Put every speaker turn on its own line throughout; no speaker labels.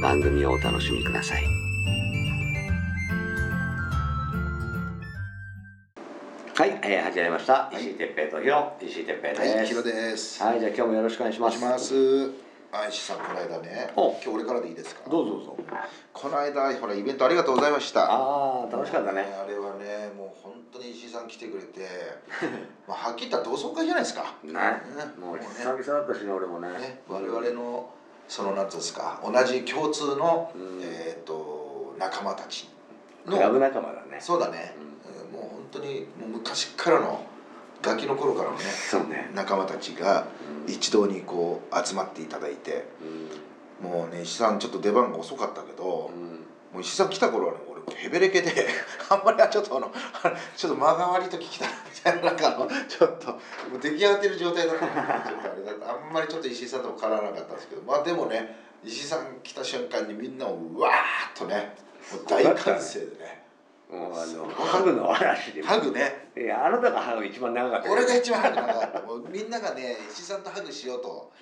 番組をお楽しみください。はい、えー、始まりました。石井哲平とヒロ、石井哲平です。
はい、ヒロです。
はい、じゃあ今日もよろしくお願いし
お願い
ます。
します。あ、石井さん、この間ね。
お
今日俺からでいいですか？
どうぞどうぞ。
この間、ほら、イベントありがとうございました。
ああ、楽しかったね。
あれはね、もう本当に石井さん来てくれて。まあ、はっきり言ったら同窓会じゃないですか。
ね
ね、
もう
ね
久々だったしね、俺もね。
ね、我々の。その、なんていうんですか、同じ共通の
うん、
えっと、仲間たち。
クラブ仲間だね。
そうだね。うんもう本当に、もう昔からの。ガキの頃からのね、
そうね。
仲間たちが
うん
一堂にこう集まっていただいて。
うん
もうね石井さんちょっと出番が遅かったけど、も
う
石井さん来た頃はね俺ヘベレケで あんまりちょっとあの ちょっと間が悪い時来たみたいななんかあの ちょっと出来上がってる状態だったのでちょっとあれだった。あんまりちょっと石井さんとも絡まなかったんですけど。まあでもね石井さん来た瞬間にみんなをうわーっとねもう大歓声でね。
もうあのハグの嵐で。
ハグね。
いやあなたがハグ一番長かったよ。
俺が一番ハグ長かった。もうみんながね石井さんとハグしようと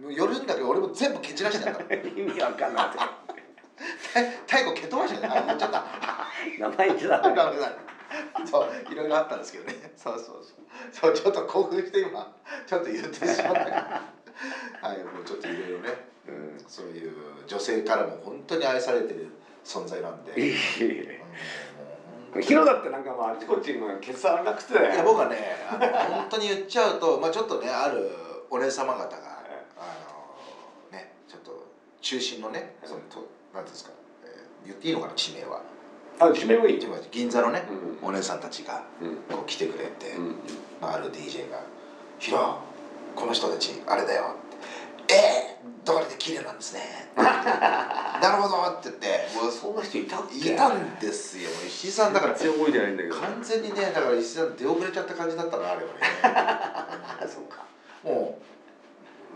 もう寄るんだけど俺も全部蹴散らしてたの
意味わかんない。
太鼓蹴飛ばしてたあ言っちゃった
名前言っちゃダメ。
ダメだそういろいろあったんですけどね。そうそうそう。そうちょっと興奮して今ちょっと言ってしまった。はいもうちょっといろいろね、うん、そういう女性からも本当に愛されてる存在なんで、うん、
ヒロだってなんかまああちこちにケツ荒なくて。
ういや僕はね本当に言っちゃうと、まあ、ちょっとねあるお姉様方があのねちょっと中心のねそのとなんていうんですか、えー言っていいのかな地名は
あ締めもいい。
銀座のね、
うん
お姉さんたちが
うん
こう来てくれて、
うん
まあ、ある DJ が「ヒロこの人たちあれだよ」って「えー、どれで綺麗なんですね 」なるほど」って言ってもう
そんな人いた？
いたんですよ石井さんだから
全然覚えてないんだけど。
完全にねだから石井さん出遅れちゃった感じだったなあれはね
あ そうか。
も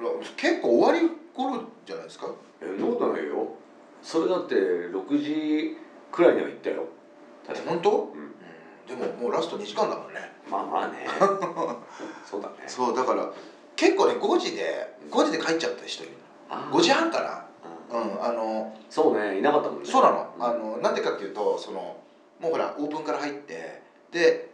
う結構終わり頃じゃないですか？
えそんなことないよ。それだって六時くらいには行ったよ。確か
本当、
うん。
うん、でももうラスト2時間だもんね
まあまあね。そうだね。
そうだから結構ね5時で5時で帰っちゃった人いる
あ
5時半かな？
うん
うんあの
そうねいなかったもんね。
そうなの,、
うん
あのなんでかっていうとそのもうほらオープンから入ってで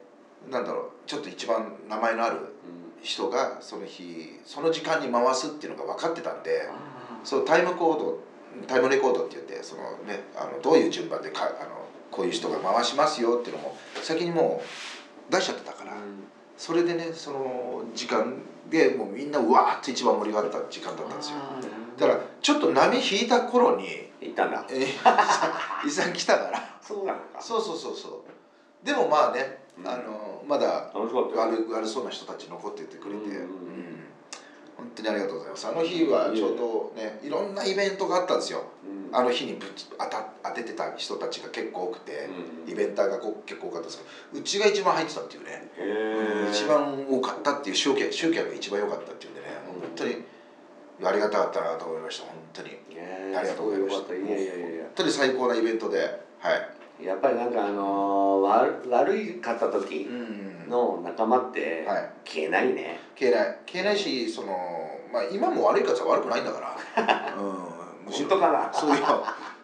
なんだろうちょっと一番名前のある
うん。
人がその日その時間に回すっていうのが分かってたんで
あ
そうタイムコードタイムレコードって言ってその、ね、あのどういう順番でかあのこういう人が回しますよっていうのも先にもう出しちゃってたから、
ー
それでねその時間でもうみんなうわーっと一番盛り上がった時間だったんですよ。だからちょっと波引いた頃に
ど行ったんだ。
えー、伊さん来たから。
そうなのか。
そうそうそうそう。でもまあね、
うん。
あのまだ。悪悪そうな人たち残っててくれて、
うん。うん
当にありがとうございます。あの日はちょうどねいろんなイベントがあったんですよ。
うん。
あの日にぶち当た当ててた人たちが結構多くて、
うん。
イベンターがこ結構多かったんですけどうちが一番入ってたっていうね、
へえ。
一番多かったっていう集客集客が一番良かったっていうんでね、
うん
本当にありがたかったなと思いました本当に。
ね
ありがとうございました。
いやいやいや
本当に最高なイベントではい。
やっぱりなんかあのー、悪悪いかった時
うん
の仲間って
はい。
消えないね。
消えない。消えないしそのまあ今も悪いかつは悪くないんだから。うん。むしろ
本当かな？
そういう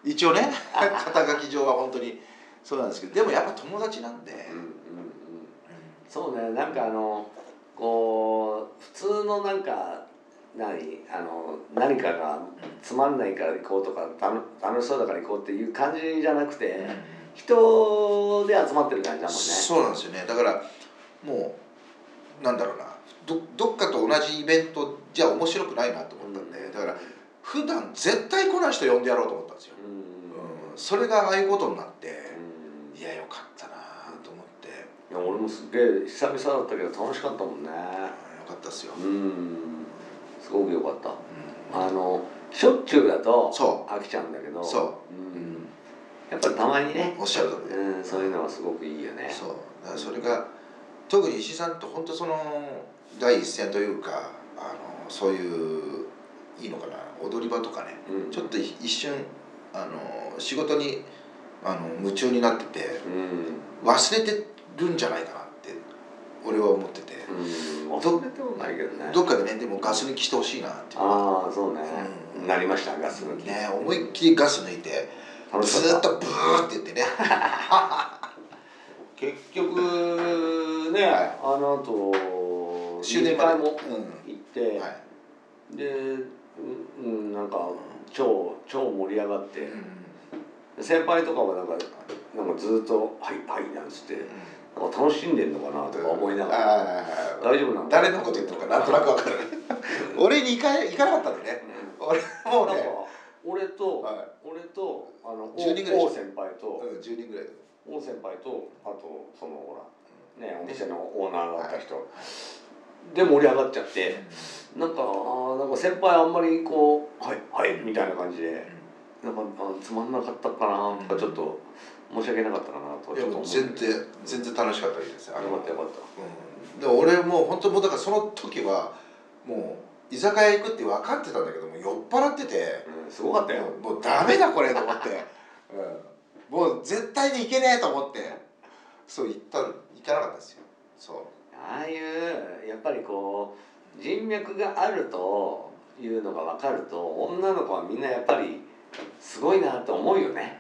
一応ね 肩書き上は本当に。そうなんですけどでもやっぱ友達なんで、
うんうんうん。そうね。なんかあのこう普通のなんか何？あの何かがつまんないから行こうとか楽楽しそうだから行こうっていう感じじゃなくて、人で集まってる感じだもんね。
そうなんですよね。だからもうなんだろうな。どどっかと同じイベントじゃ面白くないなと思ったんで、
うん。
だから普段絶対来ない人呼んでやろうと思ったんですよ、
うん。
うん、それがああいうことになって、
うん。
いやよかったなと思って、
いや俺もすっげえ久々だったけど楽しかったもんね。
うんよかったっすよ、
うん。すごく良かった。
うん。
あのしょっちゅうだと
そ
飽きちゃうんだけど
そう。
うん、やっぱりたまにね。
おっしゃる通り
うん、そういうのはすごくいいよね。
そう。だからそれが特に石井さんと本当その第一線というかあのそういういいのかな踊り場とかね
うん。
ちょっと一瞬あの仕事にあの夢中になってて
うん。
忘れてるんじゃないかなって俺は思ってて、
うん。忘れてもないけどね。
どっかでねでもガス抜きしてほしいなって
ああそうね、
うん。
なりましたガス抜き。
ね思いっきりガス抜いてずーっとブーって言ってね。
結局ね、
はい
あの後
終電まで
二回も
う
行って、
んはい。
でううんなんか超超盛り上がって、先輩とかはなんかなんかずっと「はいはい」なんつってなんか楽しんでんのかなとか思いながら、大丈夫なの？
誰のこと言ってるかな？んとなくわかる。俺に行か行かなかったんでね。俺もうね、
俺と、
は
俺とあの
10人ぐらいでしょ。
王先輩と、
うん、10人ぐらいで。
王先輩とあとそのほらねお店のオーナーだった人、で盛り上がっちゃって。なんかあーなんか先輩あんまりこう「はいはい」みたいな感じで。なんかあつまんなかったかなとかちょっと申し訳なかったかなとちょっと思う
全然全然楽しかったです。よ
よかったよかった。
うん、で俺もう本当もうだからその時はもう居酒屋行くって分かってたんだけども酔っ払ってて。
うん、すごかったよ、
もうダメだこれと思って、うん、もう絶対に行けねえと思って。そう行ったの行かなかったですよ。そう。
ああいうやっぱりこう人脈があるというのが分かると女の子はみんなやっぱりすごいなと思うよね。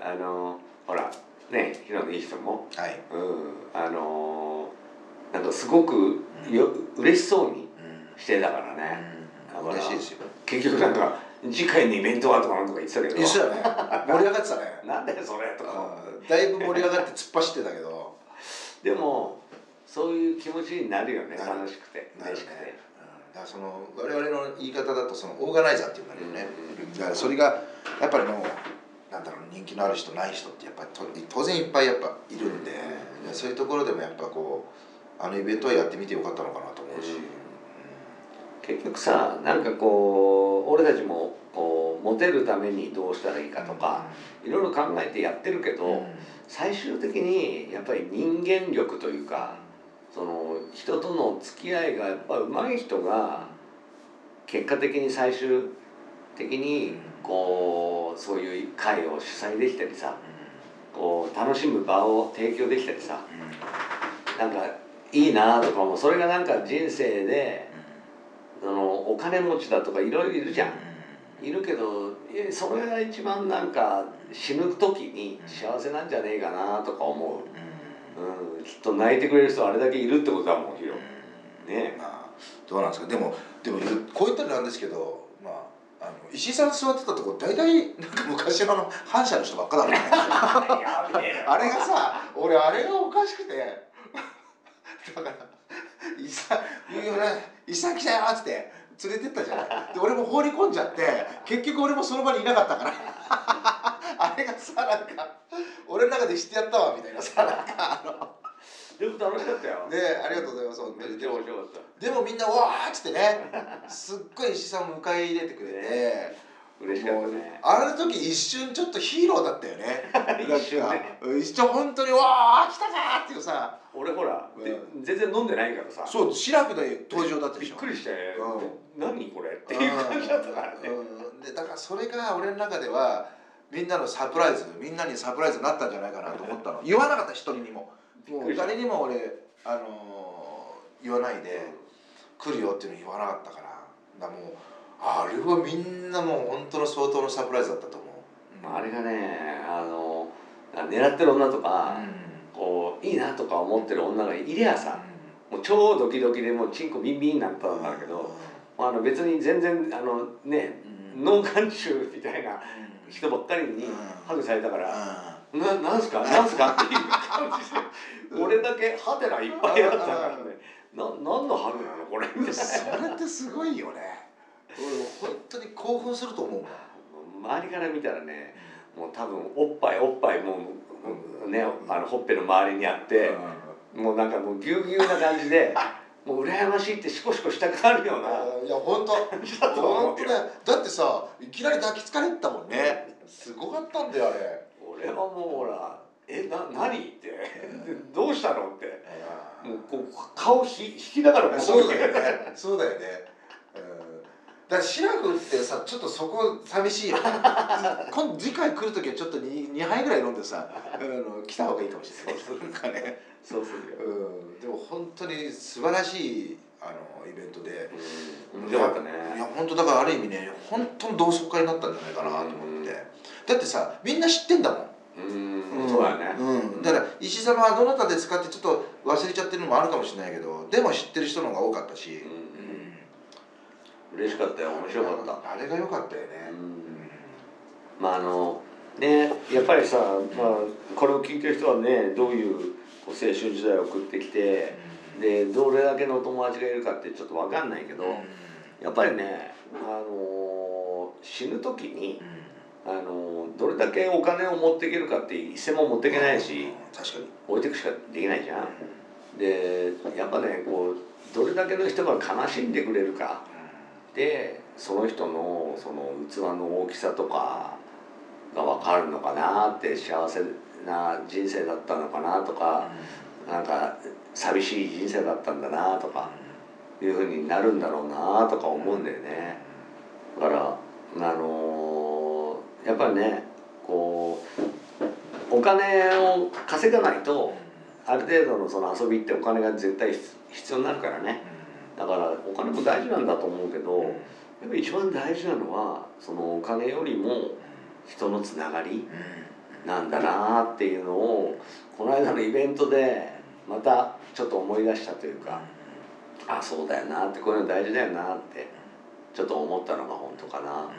うん。あのほらねヒロのいい人も。
はい、
うん。あのなんかすごくよ嬉しそうに
うん。
してたからね。
うん、嬉しいですよ。
結局なんか次回のイベントはとかなんとか言ってたけど。
いいっすよね。盛り上がってたね。
なんだよそれとか。
うんだいぶ盛り上がって突っ走ってたけど。
でもそういう気持ちになるよね。楽しくて。
なるね。
嬉しくて。
だからその我々の言い方だとそのオーガナイザーっていうんだけどね、
うん。
だからそれがやっぱりもうなんだろう人気のある人ない人ってやっぱりと当然いっぱいやっぱいるんで、そういうところでもやっぱこうあのイベントはやってみてよかったのかなと思うし、
うん結局さなんかこう俺たちもこうモテるためにどうしたらいいかとかいろいろ考えてやってるけど、
うん。
最終的にやっぱり人間力というかその人との付き合いがやっぱ上手い人が結果的に最終的にこうそういう会を主催できたりさこう楽しむ場を提供できたりさなんかいいなとかもそれがなんか人生でそのお金持ちだとかいろいろいるじゃん。いるけどえそれが一番なんか死ぬ時に幸せなんじゃねえかなとか思う、うん、きっと泣いてくれる人あれだけいるってことだもんヒロ。ね。
まあどうなんですか？でもでもこう言ったらなんですけどまああの石井さん座ってたとこ大体なんか昔のあの反社の人ばっかだね あれがさ俺あれがおかしくて。だから「いさ言うよねいさ来たよ」っつって連れてったじゃない。で俺も放り込んじゃって結局俺もその場にいなかったから。あれがさなんか俺の中で知ってやったわみたいなさなんかあ
でも楽しかったよ。
のねありがとうございます本当に。
めっちゃ面白かった。
でもみんな「わー」っつってねすっごい石井さんを迎え入れてくれて。
嬉しかったね。
あの時一瞬ちょっとヒーローだったよね。
一瞬ね。
一瞬本当に「わー来たか!」っていうさ。
俺ほら、
うん。
で全然飲んでないからさ。
そうシラフで登場だったで
び
しょ
っくりして、
う
何これっていう感じだったからね、
うん。でだからそれが俺の中ではみんなのサプライズみんなにサプライズになったんじゃないかなと思ったの。言わなかった一人にも。もう誰にも俺、あのー言わないで来るよっていうの言わなかったから。だからもうあれはみんなもう本当の相当のサプライズだったと思う、
まあ、あれがねあの狙ってる女とか、こういいなとか思ってる女がいりゃさ、もう超ドキドキでもうチンコビンビンになったんだけど、あの別に全然あのね、脳幹中みたいな人ばっかりにハグされたから「ななんすか？なんすか?」っていう感じで。俺だけハテナいっぱいあったからね。な何のハグなの？これみたいな。
それってすごいよね俺本当に興奮すると思う
周りから見たらねもう多分おっぱいおっぱいもうねあのほっぺの周りにあって、もうなんかもうぎゅうぎゅうな感じで もう羨ましいってシコシコしたくなるような。い
や本当。本当だよ。だってさいきなり抱きつかれてたもんね。すごかったんだよあれ。
俺はもうほら「えな何?」って「どうしたの?」って。もうこう顔ひ引きながらこ
そうだよね。そうだよね。うんだからシラフってさちょっとそこ寂しいよね。今度次回来る時はちょっと 2, 2杯ぐらい飲んでさあの来た方がいいかもしれない。
そう
なんかね。
そうするよ
う。ん。でも本当に素晴らしいあのイベントで。
うん。面白かったね。
いや本当だからある意味ね本当の同窓会になったんじゃないかなと思って。だってさみんな知ってんだもん。
うん。そうだね。
うん、だから石様はどなたで使ってちょっと忘れちゃってるのもあるかもしれないけどでも知ってる人の方が多かったし、
うん嬉しかったよ面白かった。
あれが良かったよね、
まああのねやっぱりさ、まあ、これを聞いてる人はねどういう青春時代を送ってきてでどれだけの友達がいるかってちょっと分かんないけどやっぱりね、あの死ぬ時に、あのどれだけお金を持っていけるかって一銭も持っていけないし
確かに。
置いていくしかできないじゃん。でやっぱねこうどれだけの人が悲しんでくれるかでその人のその器の大きさとかが分かるのかなって幸せな人生だったのかなとかなんか寂しい人生だったんだなとかいうふうになるんだろうなとか思うんだよね。だからあのーやっぱりねこうお金を稼がないとある程度のその遊びってお金が絶対必要になるからねだからお金も大事なんだと思うけどやっぱり一番大事なのはそのお金よりも人のつながりなんだなっていうのをこの間のイベントでまたちょっと思い出したというかあそうだよなってこういうの大事だよなってちょっと思ったのが本当かな、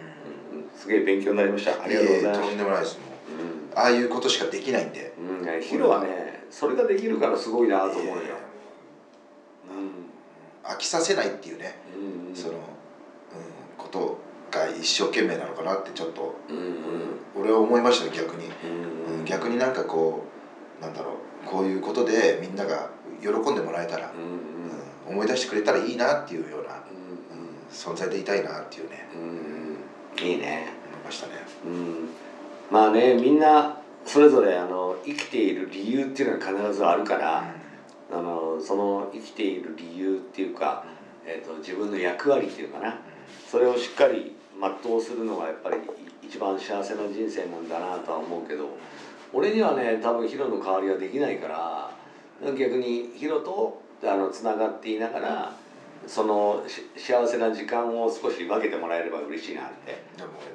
うん。すげえ勉強になりました。ありがとうございま
とん
す
でもないですもう。ああいうことしかできないんで。
うん、うん、ヒロはねそれができるからすごいなと思うよ、
飽きさせないっていうね、
うんうん。
その、うん、ことが一生懸命なのかなってちょっと、
うんうん。
俺は思いましたね逆に、
うん
うん、逆になんかこうなんだろうこういうことでみんなが喜んでもらえたら、
うんうん。
うん思い出してくれたらいいなっていうような、
うん。
うん、存在でいたいなっていうね
うんいいね。
思いましたね。
うん。まあねみんなそれぞれあの生きている理由っていうのは必ずあるから、あのその生きている理由っていうか、えー、と自分の役割っていうかな。それをしっかり全うするのがやっぱり一番幸せな人生なんだなとは思うけど俺にはね多分ヒロの代わりはできないから逆にヒロとあのつながっていながらそのし幸せな時間を少し分けてもらえれば嬉しいなって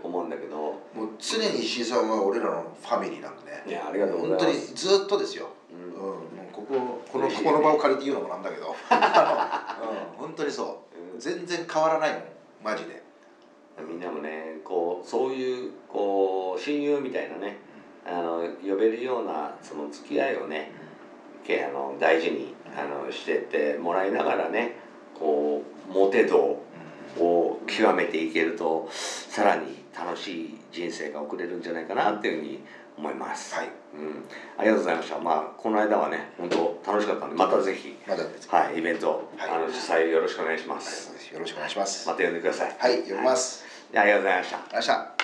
思うんだけど。
もう常に石井さんは俺らのファミリーなんでね
いやありがとうございます。
本当にずっとですよ、
う
うんうこここのここの場を借りて言うのもなんだけど。うん、本当にそう。
うん。
全然変わらないもんマジで。
みんなもねこうそういうこう親友みたいなねあの呼べるようなその付き合いをねけあの大事にあのしてってもらいながらねこうモテ度を極めていけるとさらに楽しい人生が送れるんじゃないかなっていうふうに思います。
はい
うん、ありがとうございました。まあこの間はね本当楽しかったんでまたぜひ
まだ
はいイベント、
はい
あの主催よろしくお願いします。
よろしくお願いします
また呼んでください。
はい読みます、
はい。ありがとうございました。
ありがとうございました